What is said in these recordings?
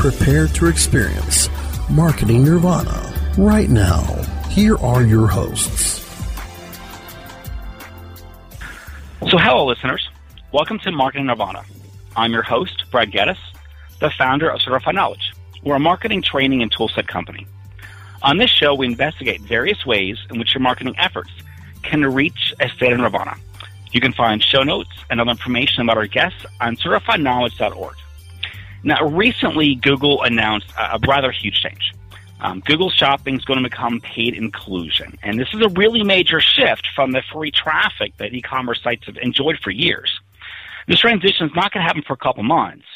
prepare to experience Marketing Nirvana right now. Here are your hosts. So, hello, listeners. Welcome to Marketing Nirvana. I'm your host, Brad Geddes, the founder of Certified Knowledge. We're a marketing training and toolset company. On this show, we investigate various ways in which your marketing efforts can reach a state of nirvana. You can find show notes and other information about our guests on certifiedknowledge.org. Now, recently, Google announced a rather huge change. Um, Google Shopping is going to become paid inclusion. And this is a really major shift from the free traffic that e commerce sites have enjoyed for years. This transition is not going to happen for a couple months.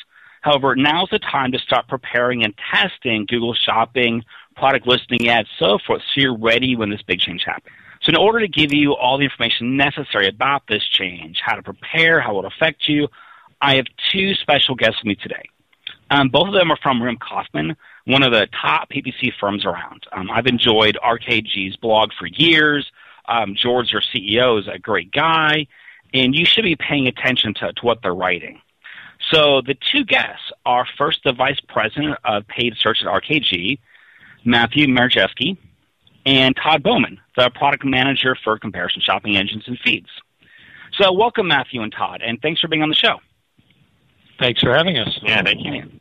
However, now's the time to start preparing and testing Google Shopping, product listing ads, so forth, so you're ready when this big change happens. So, in order to give you all the information necessary about this change, how to prepare, how it will affect you, I have two special guests with me today. Um, both of them are from Rimm Kaufman, one of the top PPC firms around. Um, I've enjoyed RKG's blog for years. Um, George, their CEO, is a great guy, and you should be paying attention to, to what they're writing. So the two guests are first the vice president of paid search at RKG, Matthew Mierzejewski, and Todd Bowman, the product manager for comparison shopping engines and feeds. So welcome, Matthew and Todd, and thanks for being on the show. Thanks for having us. Yeah, thank you.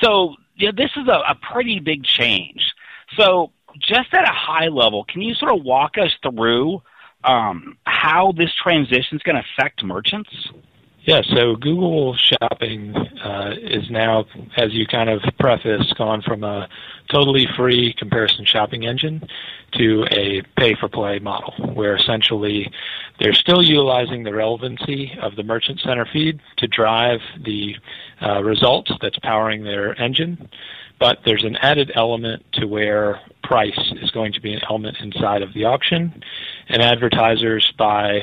So, yeah, this is a, a pretty big change. So, just at a high level, can you sort of walk us through um, how this transition is going to affect merchants? Yeah, so Google Shopping uh, is now, as you kind of preface, gone from a totally free comparison shopping engine to a pay for play model, where essentially they're still utilizing the relevancy of the Merchant Center feed to drive the uh, results that's powering their engine, but there's an added element to where price is going to be an element inside of the auction, and advertisers by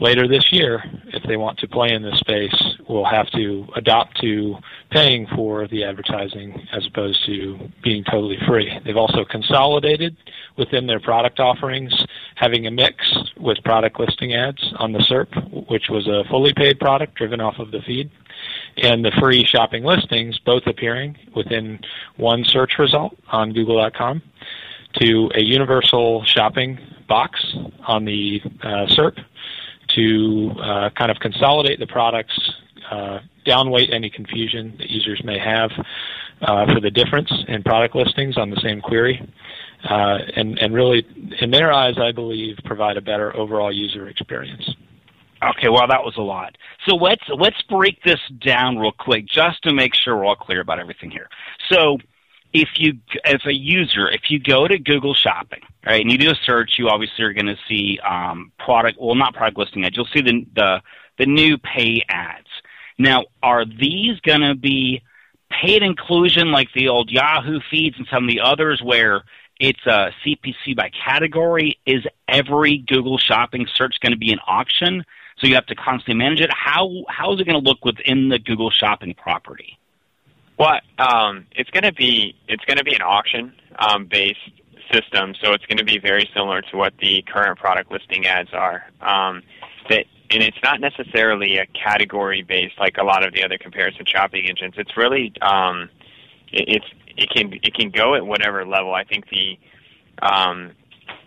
later this year, if they want to play in this space, will have to adopt to paying for the advertising as opposed to being totally free. They've also consolidated within their product offerings, having a mix with product listing ads on the SERP, which was a fully paid product driven off of the feed, and the free shopping listings, both appearing within one search result on Google.com, to a universal shopping box on the uh, SERP to uh, kind of consolidate the products, uh, downweight any confusion that users may have uh, for the difference in product listings on the same query, uh, and, and really, in their eyes, I believe, provide a better overall user experience. Okay, well, that was a lot. So let's let's break this down real quick, just to make sure we're all clear about everything here. So, if you, as a user, if you go to Google Shopping, right, and you do a search, you obviously are going to see um, product, well, not product listing ads. You'll see the the, the new pay ads. Now, are these going to be paid inclusion like the old Yahoo feeds and some of the others where it's a CPC by category? Is every Google Shopping search going to be an auction? So you have to constantly manage it. How how is it going to look within the Google Shopping property? Well, um, it's going to be it's going to be an auction um, based system, so it's going to be very similar to what the current product listing ads are. Um, that and it's not necessarily a category based like a lot of the other comparison shopping engines. It's really um, it, it's it can it can go at whatever level. I think the um,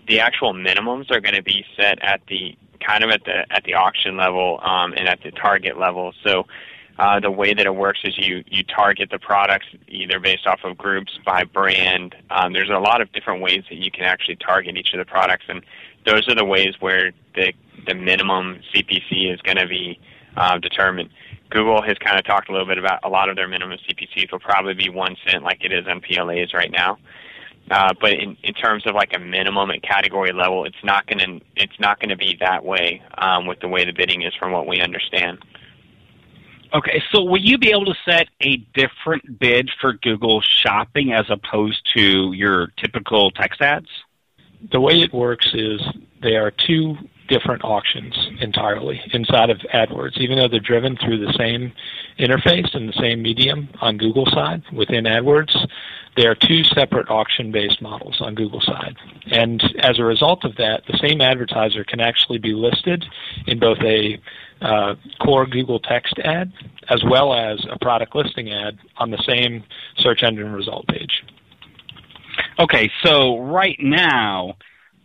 the actual minimums are going to be set at the kind of at the at the auction level um, and at the target level. So uh, the way that it works is you you target the products either based off of groups by brand. Um, there's a lot of different ways that you can actually target each of the products, and those are the ways where the the minimum CPC is going to be uh, determined. Google has kind of talked a little bit about a lot of their minimum CPCs will probably be one cent, like it is on PLAs right now. Uh, but in, in terms of like a minimum at category level, it's not going to it's not going to be that way um, with the way the bidding is, from what we understand. Okay, so will you be able to set a different bid for Google Shopping as opposed to your typical text ads? The way it works is they are two different auctions entirely inside of AdWords, even though they're driven through the same interface and the same medium on Google side within AdWords. They are two separate auction-based models on Google side. And as a result of that, the same advertiser can actually be listed in both a uh, core Google text ad as well as a product listing ad on the same search engine result page. Okay, so right now,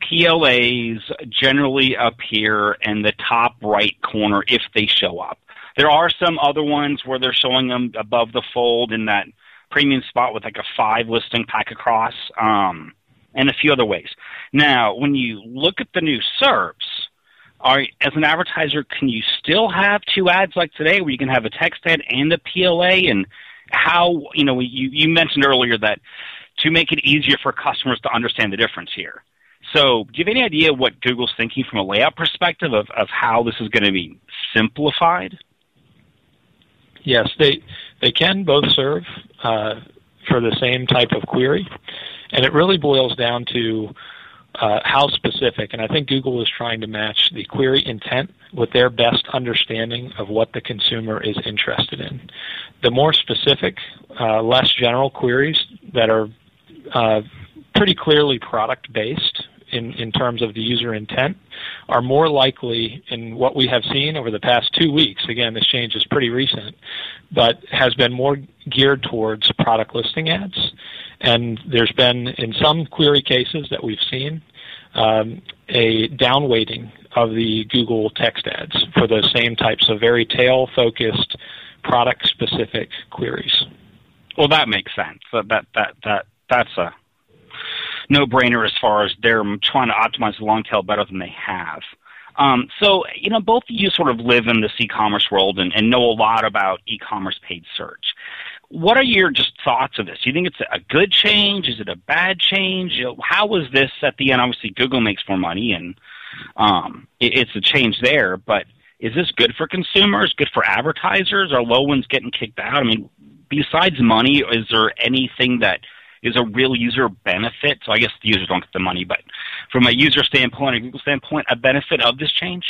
PLAs generally appear in the top right corner if they show up. There are some other ones where they're showing them above the fold in that premium spot with like a five listing pack across, um, and a few other ways. Now, when you look at the new SERPs, are as an advertiser, can you still have two ads like today, where you can have a text ad and a PLA? And how you know you you mentioned earlier that to make it easier for customers to understand the difference here. So, do you have any idea what Google's thinking from a layout perspective of, of how this is going to be simplified? Yes, they they can both serve uh, for the same type of query, and it really boils down to uh, how specific. And I think Google is trying to match the query intent with their best understanding of what the consumer is interested in. The more specific, uh, less general queries that are uh, pretty clearly product based in, in terms of the user intent are more likely in what we have seen over the past two weeks. Again, this change is pretty recent, but has been more geared towards product listing ads. And there's been, in some query cases that we've seen, um, a downweighting of the Google text ads for those same types of very tail focused, product specific queries. Well, that makes sense. That, that, that, that, that's a no-brainer as far as they're trying to optimize the long tail better than they have. Um, so, you know, both of you sort of live in this e-commerce world and, and know a lot about e-commerce paid search. What are your just thoughts of this? Do you think it's a good change? Is it a bad change? How was this at the end? Obviously, Google makes more money, and um, it, it's a change there. But is this good for consumers? Good for advertisers? Are low ones getting kicked out? I mean, besides money, is there anything that is a real user benefit. So I guess the users don't get the money, but from a user standpoint, a Google standpoint, a benefit of this change.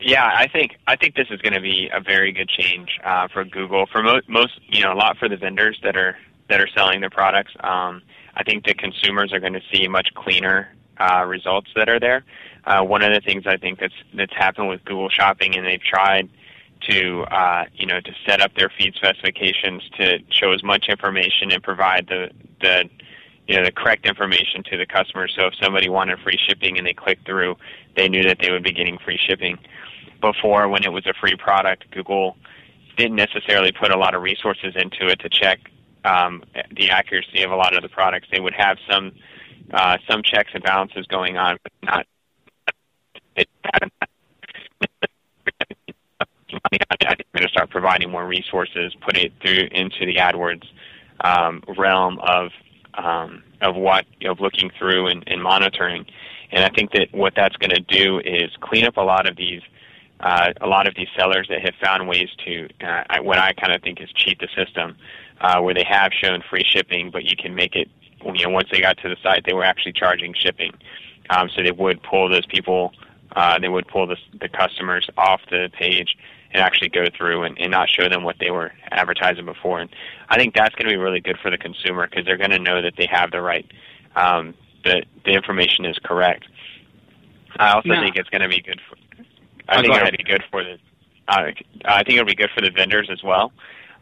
Yeah, I think I think this is going to be a very good change uh, for Google. For mo- most, you know, a lot for the vendors that are that are selling their products. Um, I think the consumers are going to see much cleaner uh, results that are there. Uh, one of the things I think that's that's happened with Google Shopping, and they've tried to uh, you know to set up their feed specifications to show as much information and provide the the you know the correct information to the customer. So if somebody wanted free shipping and they clicked through, they knew that they would be getting free shipping. Before, when it was a free product, Google didn't necessarily put a lot of resources into it to check um, the accuracy of a lot of the products. They would have some uh, some checks and balances going on, but not. I'm going to start providing more resources, put it through into the AdWords um, realm of um, of what know, looking through and, and monitoring. And I think that what that's going to do is clean up a lot of these uh, a lot of these sellers that have found ways to uh, what I kind of think is cheat the system, uh, where they have shown free shipping, but you can make it. You know, once they got to the site, they were actually charging shipping, um, so they would pull those people. Uh, they would pull the, the customers off the page and actually go through and, and not show them what they were advertising before. And I think that's going to be really good for the consumer because they're going to know that they have the right, um, that the information is correct. I also think it's going to be good for. I think it'll be good for the. Uh, I think it'll be good for the vendors as well,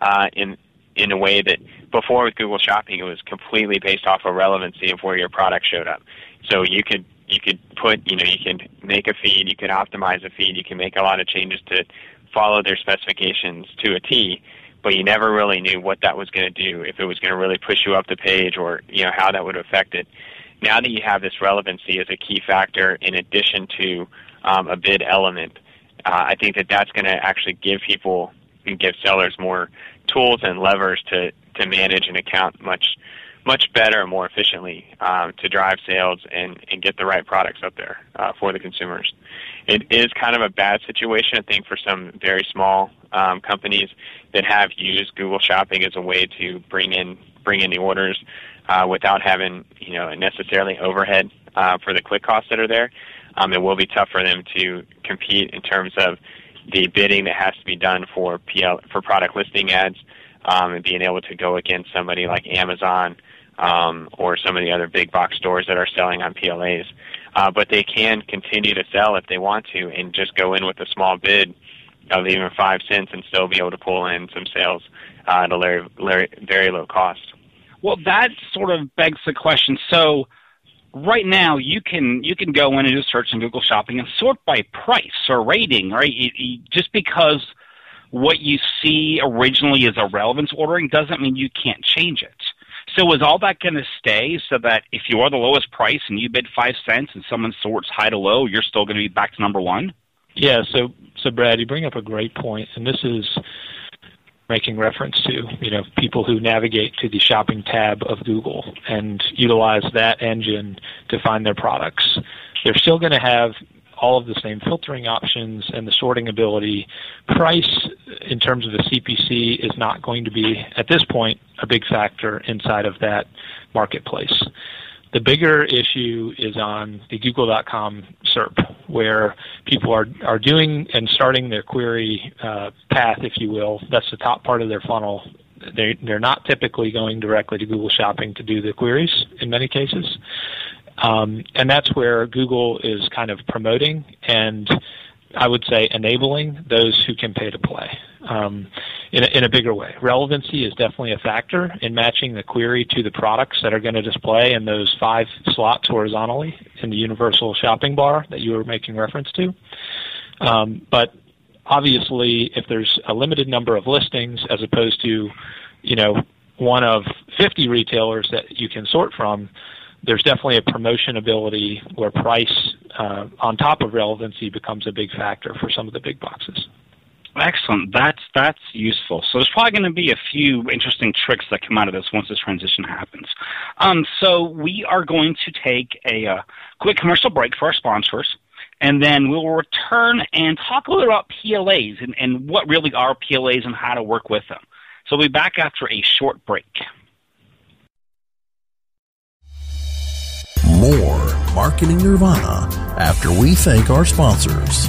uh, in in a way that before with Google Shopping it was completely based off of relevancy of where your product showed up. So you could you could put you know you can make a feed, you can optimize a feed, you can make a lot of changes to follow their specifications to a T, but you never really knew what that was going to do, if it was going to really push you up the page, or you know how that would affect it. Now that you have this relevancy as a key factor in addition to um, a bid element, uh, I think that that's going to actually give people and give sellers more tools and levers to to manage an account much much better and more efficiently um, to drive sales and, and get the right products up there uh, for the consumers. It is kind of a bad situation, I think, for some very small um, companies that have used Google Shopping as a way to bring in bring in the orders uh, without having you know necessarily overhead uh, for the click costs that are there. Um, it will be tough for them to compete in terms of the bidding that has to be done for PL for product listing ads um, and being able to go against somebody like Amazon um, or some of the other big box stores that are selling on PLAs. Uh, but they can continue to sell if they want to and just go in with a small bid of even five cents and still be able to pull in some sales uh, at a very, very, low cost. Well, that sort of begs the question. So, right now you can you can go in and do search in Google Shopping and sort by price or rating, right? You, you, just because what you see originally is a relevance ordering doesn't mean you can't change it. So is all that going to stay so that if you are the lowest price and you bid five cents and someone sorts high to low, you're still going to be back to number one? Yeah. So so Brad, you bring up a great point, and this is making reference to you know people who navigate to the shopping tab of Google and utilize that engine to find their products. They're still going to have all of the same filtering options and the sorting ability. Price, in terms of the CPC, is not going to be, at this point, a big factor inside of that marketplace. The bigger issue is on the Google.com SERP, where people are, are doing and starting their query uh, path, if you will. That's the top part of their funnel. They, they're not typically going directly to Google Shopping to do the queries in many cases. Um, and that's where Google is kind of promoting and I would say enabling those who can pay to play um, in, a, in a bigger way. Relevancy is definitely a factor in matching the query to the products that are going to display in those five slots horizontally in the universal shopping bar that you were making reference to. Um, but obviously, if there's a limited number of listings as opposed to, you know, one of 50 retailers that you can sort from, there's definitely a promotion ability where price uh, on top of relevancy becomes a big factor for some of the big boxes. Excellent. That's that's useful. So there's probably going to be a few interesting tricks that come out of this once this transition happens. Um, so we are going to take a uh, quick commercial break for our sponsors, and then we'll return and talk a little about PLAs and, and what really are PLAs and how to work with them. So we'll be back after a short break. More Marketing Nirvana after we thank our sponsors.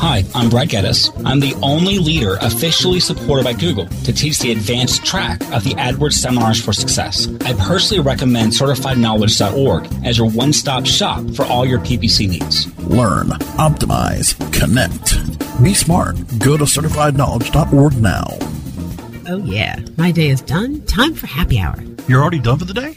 Hi, I'm Brad Geddes. I'm the only leader officially supported by Google to teach the advanced track of the AdWords Seminars for Success. I personally recommend CertifiedKnowledge.org as your one-stop shop for all your PPC needs. Learn, optimize, connect. Be smart. Go to CertifiedKnowledge.org now. Oh, yeah. My day is done. Time for happy hour. You're already done for the day?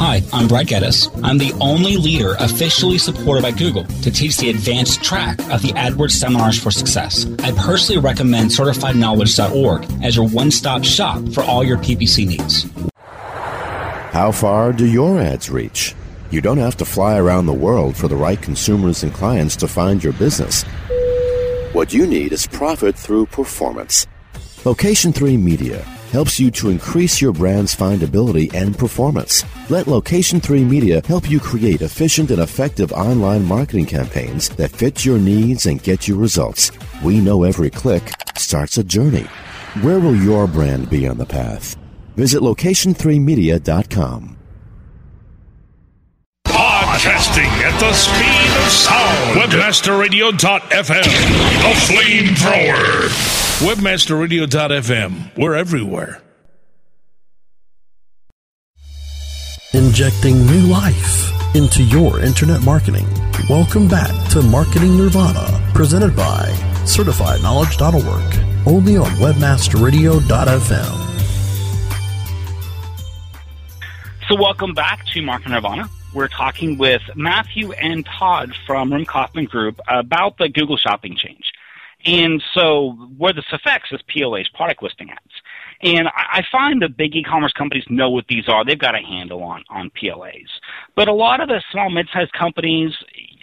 Hi, I'm Brad Geddes. I'm the only leader officially supported by Google to teach the advanced track of the AdWords Seminars for Success. I personally recommend CertifiedKnowledge.org as your one-stop shop for all your PPC needs. How far do your ads reach? You don't have to fly around the world for the right consumers and clients to find your business. What you need is profit through performance. Location 3 Media helps you to increase your brand's findability and performance. Let Location 3 Media help you create efficient and effective online marketing campaigns that fit your needs and get you results. We know every click starts a journey. Where will your brand be on the path? Visit location3media.com. Podcasting at the speed of sound. Webmasterradio.fm, the flamethrower. Webmasterradio.fm, we're everywhere. Injecting new life into your internet marketing. Welcome back to Marketing Nirvana, presented by CertifiedKnowledge.org, only on WebmasterRadio.fm. So, welcome back to Marketing Nirvana. We're talking with Matthew and Todd from Rimm Kaufman Group about the Google Shopping change. And so, where this affects is PLA's product listing ads. And I find the big e-commerce companies know what these are. They've got a handle on, on PLAs. But a lot of the small, mid-sized companies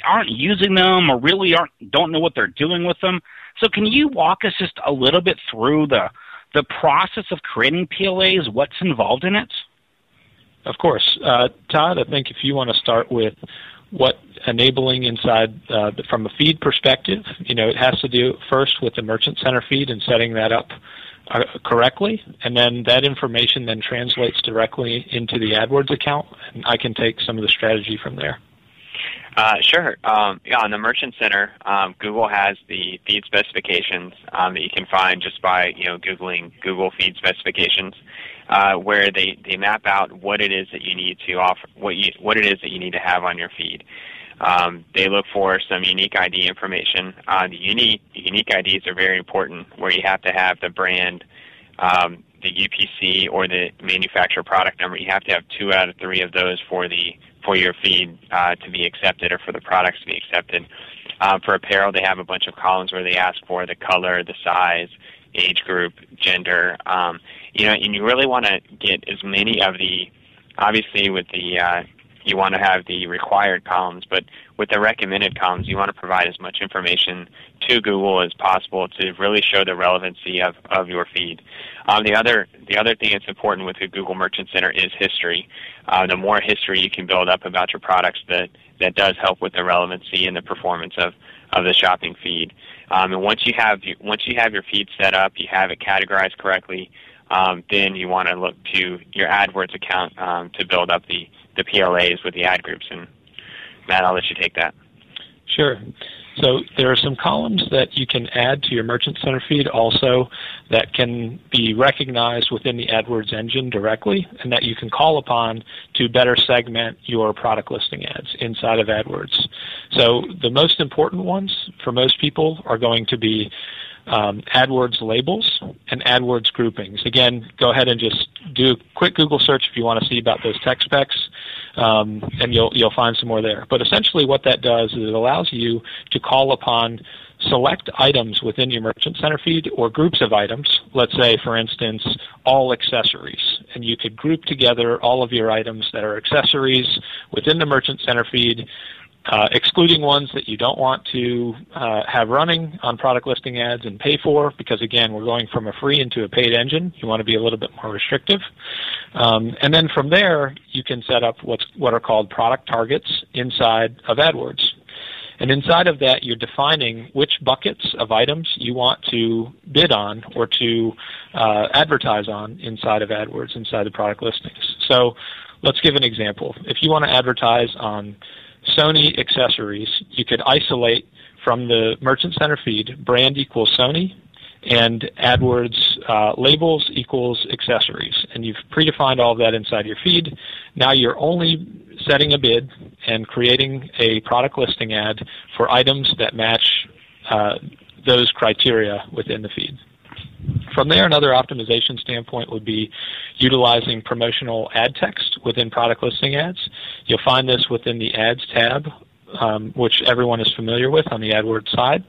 aren't using them or really aren't, don't know what they're doing with them. So can you walk us just a little bit through the, the process of creating PLAs, what's involved in it? Of course. Uh, Todd, I think if you want to start with what enabling inside uh, from a feed perspective, you know, it has to do first with the merchant center feed and setting that up uh, correctly, and then that information then translates directly into the AdWords account, and I can take some of the strategy from there. Uh, sure. Um, yeah, on the Merchant Center, um, Google has the feed specifications um, that you can find just by you know googling Google feed specifications, uh, where they, they map out what it is that you need to offer, what you what it is that you need to have on your feed. Um, they look for some unique ID information. Uh, the unique unique IDs are very important, where you have to have the brand, um, the UPC, or the manufacturer product number. You have to have two out of three of those for the for your feed uh, to be accepted, or for the products to be accepted. Uh, for apparel, they have a bunch of columns where they ask for the color, the size, age group, gender. Um, you know, and you really want to get as many of the obviously with the uh, you want to have the required columns, but with the recommended columns, you want to provide as much information to Google as possible to really show the relevancy of, of your feed. Um, the other the other thing that's important with the Google Merchant Center is history. Uh, the more history you can build up about your products, that that does help with the relevancy and the performance of, of the shopping feed. Um, and once you have once you have your feed set up, you have it categorized correctly. Um, then you want to look to your AdWords account um, to build up the the PLAs with the ad groups. And Matt, I'll let you take that. Sure. So there are some columns that you can add to your Merchant Center feed also that can be recognized within the AdWords engine directly and that you can call upon to better segment your product listing ads inside of AdWords. So the most important ones for most people are going to be um, AdWords labels and AdWords groupings. Again, go ahead and just do a quick Google search if you want to see about those tech specs, um, and you'll you'll find some more there. But essentially, what that does is it allows you to call upon select items within your Merchant Center feed or groups of items. Let's say, for instance, all accessories, and you could group together all of your items that are accessories within the Merchant Center feed uh, excluding ones that you don't want to uh, have running on product listing ads and pay for, because again, we're going from a free into a paid engine. You want to be a little bit more restrictive. Um, and then from there, you can set up what's what are called product targets inside of AdWords. And inside of that, you're defining which buckets of items you want to bid on or to uh, advertise on inside of AdWords, inside the product listings. So let's give an example. If you want to advertise on Sony accessories, you could isolate from the Merchant Center feed brand equals Sony and AdWords uh, labels equals accessories. And you've predefined all of that inside your feed. Now you're only setting a bid and creating a product listing ad for items that match uh, those criteria within the feed. From there, another optimization standpoint would be utilizing promotional ad text within product listing ads. You'll find this within the Ads tab, um, which everyone is familiar with on the AdWords side.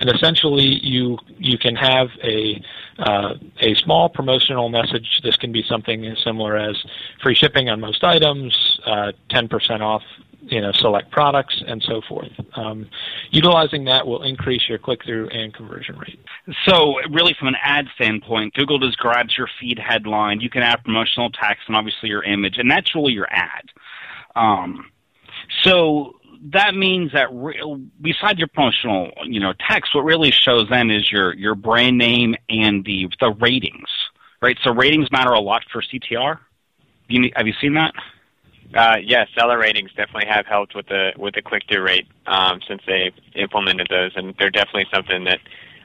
And essentially, you you can have a uh, a small promotional message. This can be something as similar as free shipping on most items, uh, 10% off you know select products and so forth. Um, utilizing that will increase your click through and conversion rate. So, really, from an ad standpoint, Google just grabs your feed headline. You can add promotional text and obviously your image, and that's really your ad. Um, so that means that re- besides your promotional, you know, text, what really shows then is your your brand name and the the ratings, right? So ratings matter a lot for CTR. You, have you seen that? Uh, yes, seller ratings definitely have helped with the with the click through rate um, since they implemented those, and they're definitely something that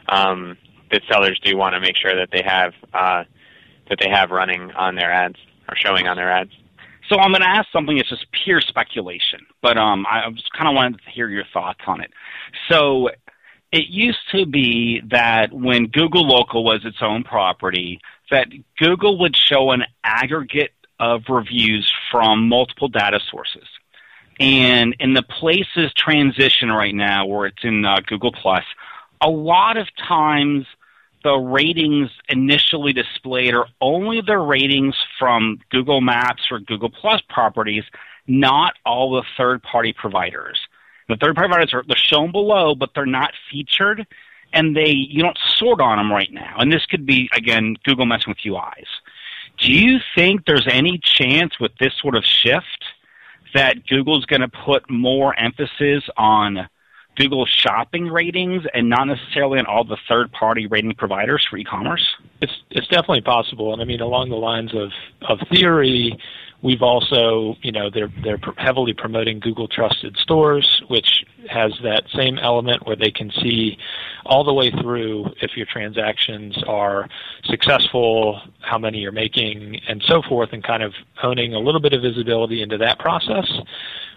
um, that sellers do want to make sure that they have uh, that they have running on their ads or showing on their ads. So I'm going to ask something that's just pure speculation, but um, I just kind of wanted to hear your thoughts on it. So it used to be that when Google Local was its own property, that Google would show an aggregate of reviews from multiple data sources. And in the places transition right now, where it's in uh, Google Plus, a lot of times the ratings initially displayed are only the ratings from Google Maps or Google Plus properties, not all the third party providers. The third party providers are they're shown below, but they're not featured, and they you don't sort on them right now. And this could be again Google messing with UIs. Do you think there's any chance with this sort of shift that Google's going to put more emphasis on Google shopping ratings and not necessarily on all the third party rating providers for e-commerce? It's it's definitely possible, and I mean along the lines of of theory, we've also you know they're they're heavily promoting Google Trusted Stores, which has that same element where they can see all the way through if your transactions are successful, how many you're making, and so forth, and kind of owning a little bit of visibility into that process,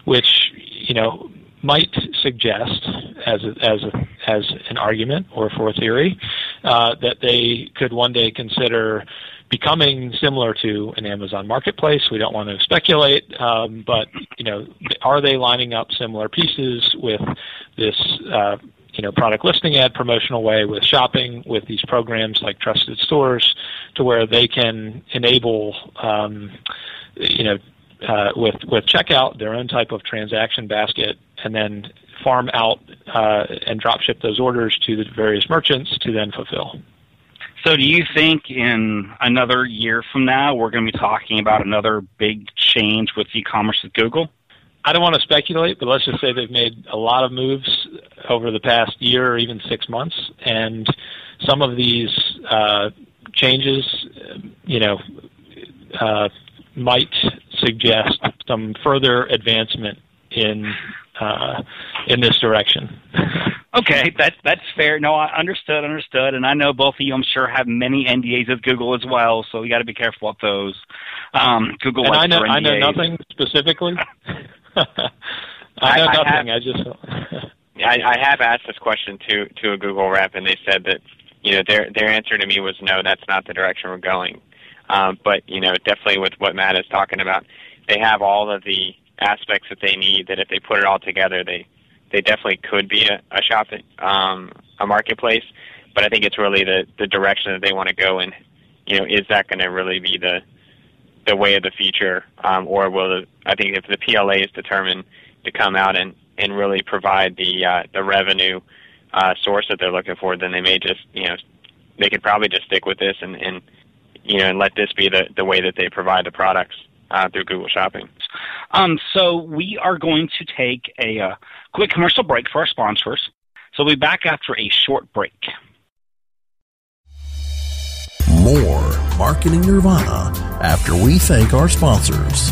which you know might suggest, as a, as a, as an argument or for a theory, uh, that they could one day consider becoming similar to an Amazon marketplace. We don't want to speculate, um, but you know, are they lining up similar pieces with this? Uh, you know, product listing ad promotional way with shopping with these programs like trusted stores to where they can enable um, you know uh, with with checkout their own type of transaction basket and then farm out uh, and drop ship those orders to the various merchants to then fulfill. So, do you think in another year from now we're going to be talking about another big change with e-commerce with Google? I don't want to speculate, but let's just say they've made a lot of moves over the past year or even six months, and some of these uh, changes, you know, uh, might suggest some further advancement in uh, in this direction. okay, that's that's fair. No, I understood, understood, and I know both of you, I'm sure, have many NDAs with Google as well, so you got to be careful with those. Um, Google, and I know I know nothing specifically. I know I, nothing. I, have, I just. I, I have asked this question to to a Google rep, and they said that you know their their answer to me was no, that's not the direction we're going. Um, but you know, definitely with what Matt is talking about, they have all of the aspects that they need. That if they put it all together, they they definitely could be a, a shopping um, a marketplace. But I think it's really the the direction that they want to go in. You know, is that going to really be the the way of the future, um, or will the, I think if the PLA is determined to come out and and really provide the uh, the revenue uh, source that they're looking for, then they may just you know they could probably just stick with this and, and you know and let this be the the way that they provide the products uh, through Google Shopping. Um, so we are going to take a uh, quick commercial break for our sponsors. So we'll be back after a short break. More Marketing Nirvana after we thank our sponsors.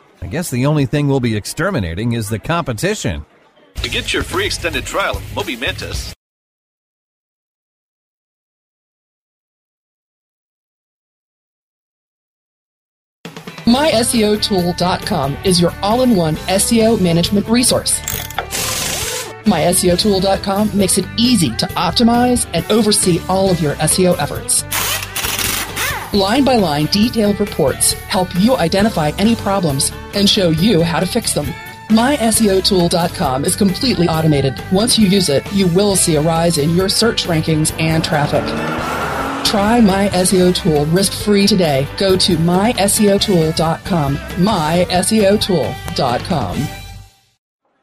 I guess the only thing we'll be exterminating is the competition. To get your free extended trial of Moby Mantis, MySEOtool.com is your all in one SEO management resource. MySEOtool.com makes it easy to optimize and oversee all of your SEO efforts. Line by line, detailed reports help you identify any problems and show you how to fix them. MySEOtool.com is completely automated. Once you use it, you will see a rise in your search rankings and traffic. Try My SEO Tool risk-free today. Go to myseotool.com. myseotool.com.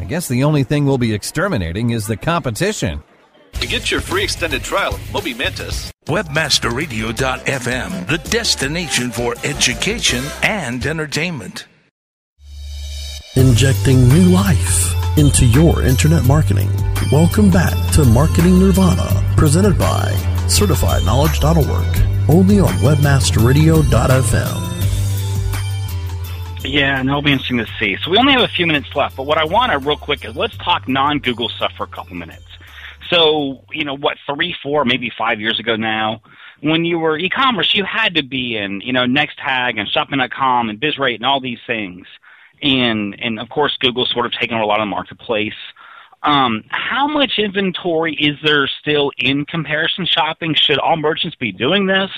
I guess the only thing we'll be exterminating is the competition. To get your free extended trial of Moby Mantis, Webmasterradio.fm, the destination for education and entertainment. Injecting new life into your internet marketing. Welcome back to Marketing Nirvana, presented by CertifiedKnowledge.org, only on WebmasterRadio.fm. Yeah, and that'll be interesting to see. So we only have a few minutes left, but what I want to real quick is let's talk non-Google stuff for a couple minutes. So, you know, what, three, four, maybe five years ago now, when you were e-commerce, you had to be in, you know, Nextag and Shopping.com and BizRate and all these things. And, and of course, Google's sort of taken over a lot of the marketplace. Um, how much inventory is there still in comparison shopping? Should all merchants be doing this?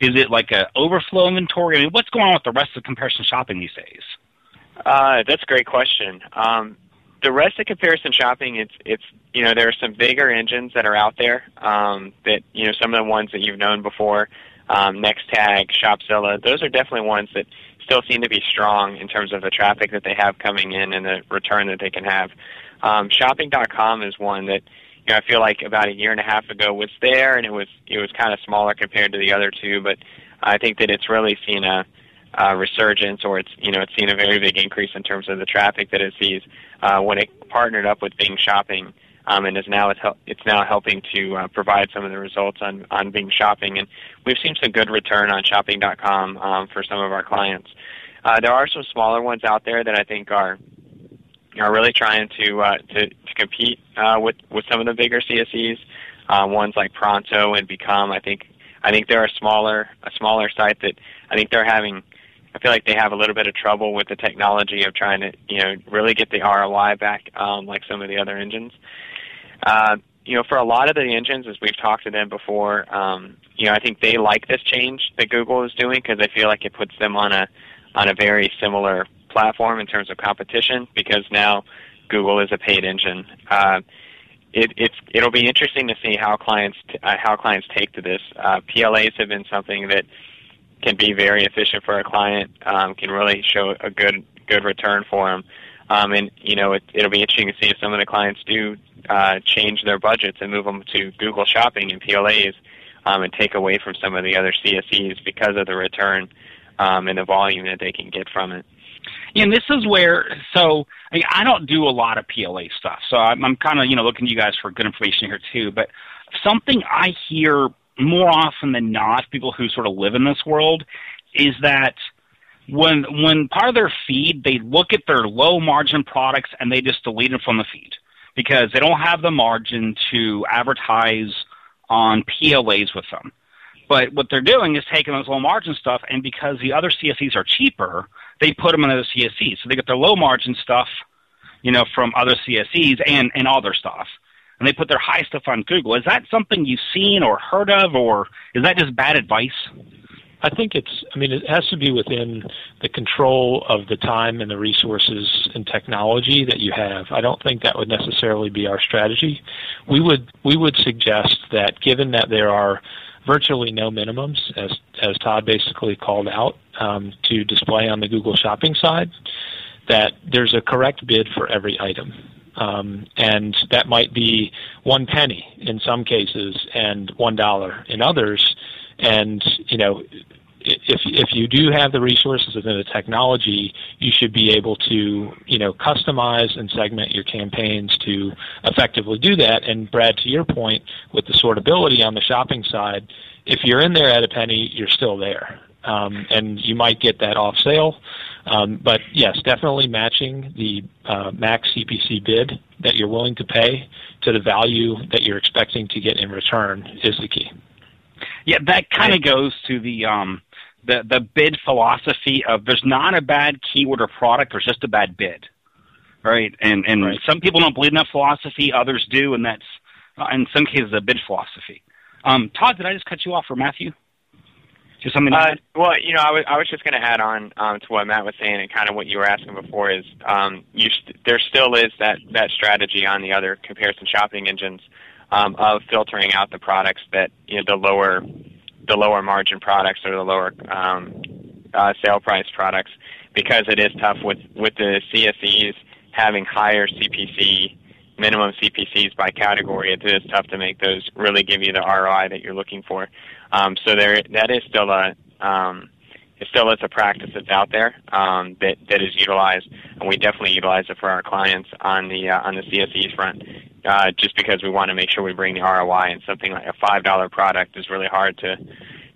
Is it like a overflow inventory? I mean, what's going on with the rest of comparison shopping these days? Uh, that's a great question. Um, the rest of comparison shopping, it's it's you know there are some bigger engines that are out there um, that you know some of the ones that you've known before, um, Nextag, Shopzilla. Those are definitely ones that still seem to be strong in terms of the traffic that they have coming in and the return that they can have. Um, shopping.com is one that you know, I feel like about a year and a half ago was there, and it was it was kind of smaller compared to the other two. But I think that it's really seen a, a resurgence, or it's you know it's seen a very big increase in terms of the traffic that it sees uh, when it partnered up with Bing Shopping, um, and is now it's, hel- it's now helping to uh, provide some of the results on on Bing Shopping, and we've seen some good return on Shopping.com um, for some of our clients. Uh, there are some smaller ones out there that I think are are really trying to uh, to, to compete uh, with with some of the bigger CSEs. Uh, ones like Pronto and Become, I think I think they're a smaller a smaller site that I think they're having. I feel like they have a little bit of trouble with the technology of trying to you know really get the ROI back, um, like some of the other engines. Uh, you know, for a lot of the engines, as we've talked to them before, um, you know, I think they like this change that Google is doing because they feel like it puts them on a on a very similar platform in terms of competition because now Google is a paid engine. Uh, it, it's it'll be interesting to see how clients t- uh, how clients take to this. Uh, PLAs have been something that can be very efficient for a client, um, can really show a good good return for them. Um, and you know it, it'll be interesting to see if some of the clients do uh, change their budgets and move them to Google Shopping and PLAs um, and take away from some of the other CSEs because of the return um, and the volume that they can get from it. And this is where, so I, I don't do a lot of PLA stuff, so I'm, I'm kind of you know looking to you guys for good information here too. But something I hear more often than not, people who sort of live in this world, is that when when part of their feed, they look at their low margin products and they just delete them from the feed because they don't have the margin to advertise on PLAs with them. But what they're doing is taking those low margin stuff, and because the other CSEs are cheaper, they put them in other CSEs. So they get their low margin stuff, you know, from other CSEs and, and all their stuff. And they put their high stuff on Google. Is that something you've seen or heard of, or is that just bad advice? I think it's. I mean, it has to be within the control of the time and the resources and technology that you have. I don't think that would necessarily be our strategy. We would we would suggest that given that there are virtually no minimums, as as Todd basically called out, um, to display on the Google Shopping side, that there's a correct bid for every item. Um, and that might be one penny in some cases and one dollar in others. And you know, if if you do have the resources and the technology, you should be able to you know customize and segment your campaigns to effectively do that. And Brad, to your point, with the sortability on the shopping side, if you're in there at a penny, you're still there, um, and you might get that off sale. Um, but yes, definitely matching the uh, max CPC bid that you're willing to pay to the value that you're expecting to get in return is the key. Yeah, that kind of goes to the um, the the bid philosophy of there's not a bad keyword or product, there's just a bad bid, right? And and right. some people don't believe in that philosophy, others do, and that's uh, in some cases a bid philosophy. Um, Todd, did I just cut you off, or Matthew? Just something. Uh, well, you know, I was I was just going to add on um, to what Matt was saying, and kind of what you were asking before is um, you st- there still is that that strategy on the other comparison shopping engines um, of filtering out the products that you know the lower the lower margin products or the lower um, uh, sale price products because it is tough with with the CSEs having higher CPC minimum CPCs by category. It is tough to make those really give you the ROI that you're looking for. Um, so there, that is still a um, it still is a practice that's out there um, that that is utilized, and we definitely utilize it for our clients on the uh, on the CSE front. Uh, just because we want to make sure we bring the ROI, and something like a five dollar product is really hard to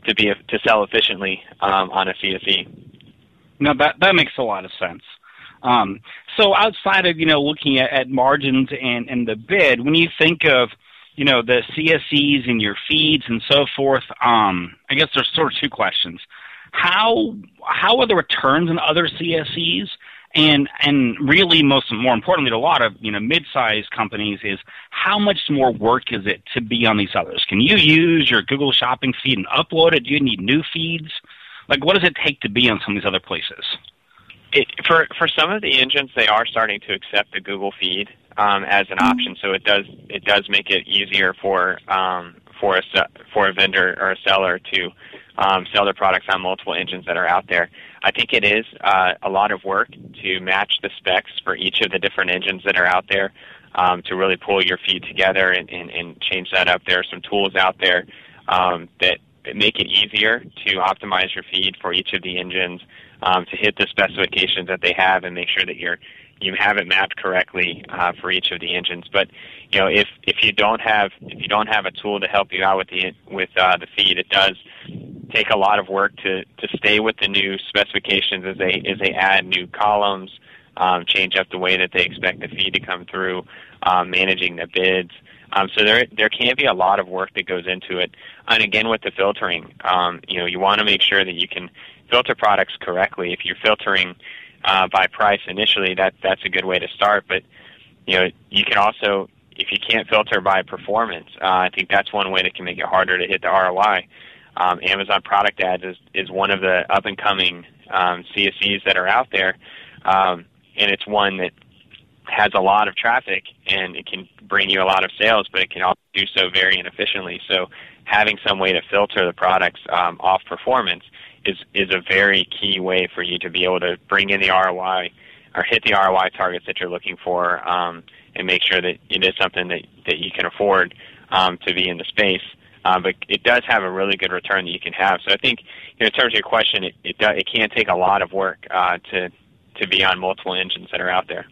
to be to sell efficiently um, on a CSE. No, that that makes a lot of sense. Um, so outside of you know looking at, at margins and and the bid, when you think of you know the CSEs and your feeds and so forth, um, I guess there's sort of two questions. How how are the returns in other CSEs? And and really, most more importantly, to a lot of you know mid-sized companies is how much more work is it to be on these others? Can you use your Google Shopping feed and upload it? Do you need new feeds? Like, what does it take to be on some of these other places? It, for for some of the engines, they are starting to accept the Google feed um, as an option, so it does it does make it easier for um, for a for a vendor or a seller to um, sell their products on multiple engines that are out there. I think it is uh, a lot of work to match the specs for each of the different engines that are out there. Um, to really pull your feed together and, and, and change that up. There are some tools out there um, that make it easier to optimize your feed for each of the engines um, to hit the specifications that they have and make sure that you're you have it mapped correctly uh, for each of the engines. But you know, if if you don't have if you don't have a tool to help you out with the with uh, the feed, it does take a lot of work to to stay with the new specifications as they as they add new columns, um, change up the way that they expect the feed to come through, um, managing the bids. Um, so there there can be a lot of work that goes into it. And again, with the filtering, um, you know, you want to make sure that you can filter products correctly. If you're filtering uh, by price initially, that that's a good way to start. But you know, you can also if you can't filter by performance, uh, I think that's one way that can make it harder to hit the ROI. Um, Amazon Product Ads is is one of the up and coming um, CSEs that are out there, um, and it's one that has a lot of traffic and it can bring you a lot of sales, but it can also do so very inefficiently. So having some way to filter the products um, off performance is is a very key way for you to be able to bring in the ROI or hit the ROI targets that you're looking for, um, and make sure that it is something that that you can afford um, to be in the space. Uh, but it does have a really good return that you can have. So I think, you know, in terms of your question, it it, does, it can take a lot of work uh, to to be on multiple engines that are out there.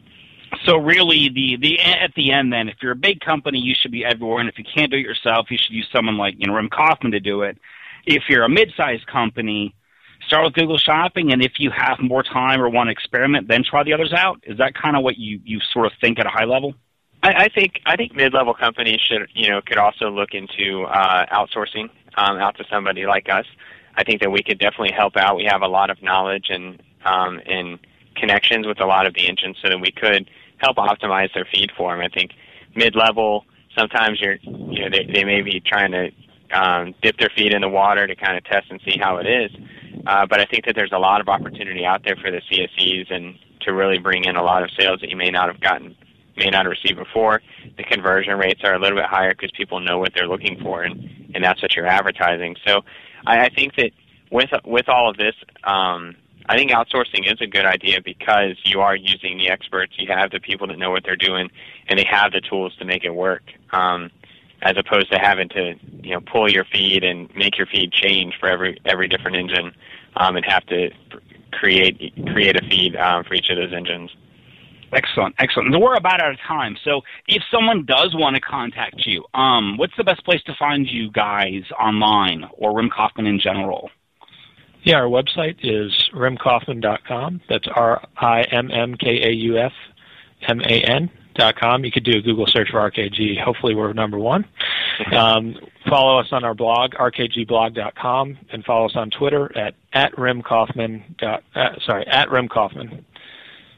So really, the the at the end, then, if you're a big company, you should be everywhere, and if you can't do it yourself, you should use someone like you know Rimm Kaufman to do it. If you're a mid-sized company, start with Google Shopping, and if you have more time or want to experiment, then try the others out. Is that kind of what you you sort of think at a high level? I, I think I think mid-level companies should you know could also look into uh, outsourcing um, out to somebody like us. I think that we could definitely help out. We have a lot of knowledge and um, and connections with a lot of the engines, so that we could help optimize their feed for them. I think mid-level sometimes you're you know they they may be trying to um, dip their feet in the water to kind of test and see how it is. Uh, but I think that there's a lot of opportunity out there for the CSEs and to really bring in a lot of sales that you may not have gotten, may not have received before. The conversion rates are a little bit higher because people know what they're looking for, and and that's what you're advertising. So I, I think that with with all of this, um, I think outsourcing is a good idea because you are using the experts. You have the people that know what they're doing, and they have the tools to make it work. Um, as opposed to having to you know pull your feed and make your feed change for every every different engine um, and have to create create a feed um, for each of those engines. Excellent, excellent. we're about out of time. So if someone does want to contact you, um, what's the best place to find you guys online or Rimm Kaufman in general? Yeah, our website is rimmkaufman.com. That's R I M M K A U F M A N dot com. You could do a Google search for RKG. Hopefully, we're number one. Um, follow us on our blog, rkgblog.com, and follow us on Twitter at at rimmkaufman. Dot, uh, sorry, at rimkaufman.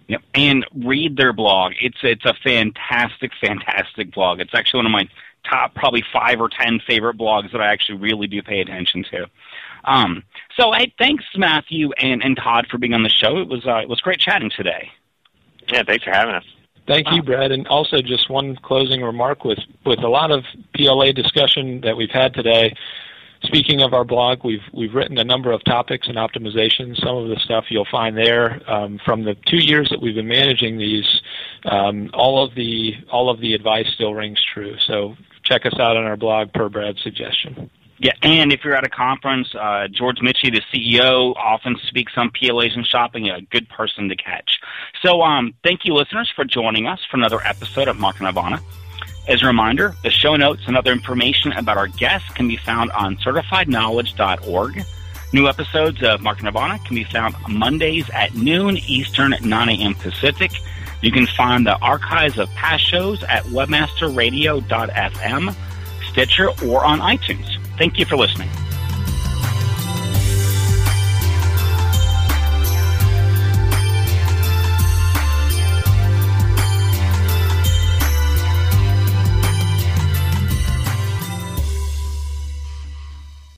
Yep. And read their blog. It's it's a fantastic, fantastic blog. It's actually one of my top probably five or ten favorite blogs that I actually really do pay attention to. Um, so hey, thanks Matthew and, and Todd for being on the show. It was uh, it was great chatting today. Yeah, thanks for having us. Thank you, Brad. And also, just one closing remark with with a lot of PLA discussion that we've had today. Speaking of our blog, we've we've written a number of topics and optimizations. Some of the stuff you'll find there um, from the two years that we've been managing these. Um, all of the all of the advice still rings true. So check us out on our blog per Brad's suggestion. Yeah, and if you're at a conference, uh, George Michie, the CEO, often speaks on PLAs and shopping. A good person to catch. So, um, thank you, listeners, for joining us for another episode of Market Nirvana. As a reminder, the show notes and other information about our guests can be found on certifiedknowledge.org. New episodes of Market Nirvana can be found Mondays at noon Eastern, 9 a.m. Pacific. You can find the archives of past shows at webmasterradio.fm, Stitcher, or on iTunes. Thank you for listening.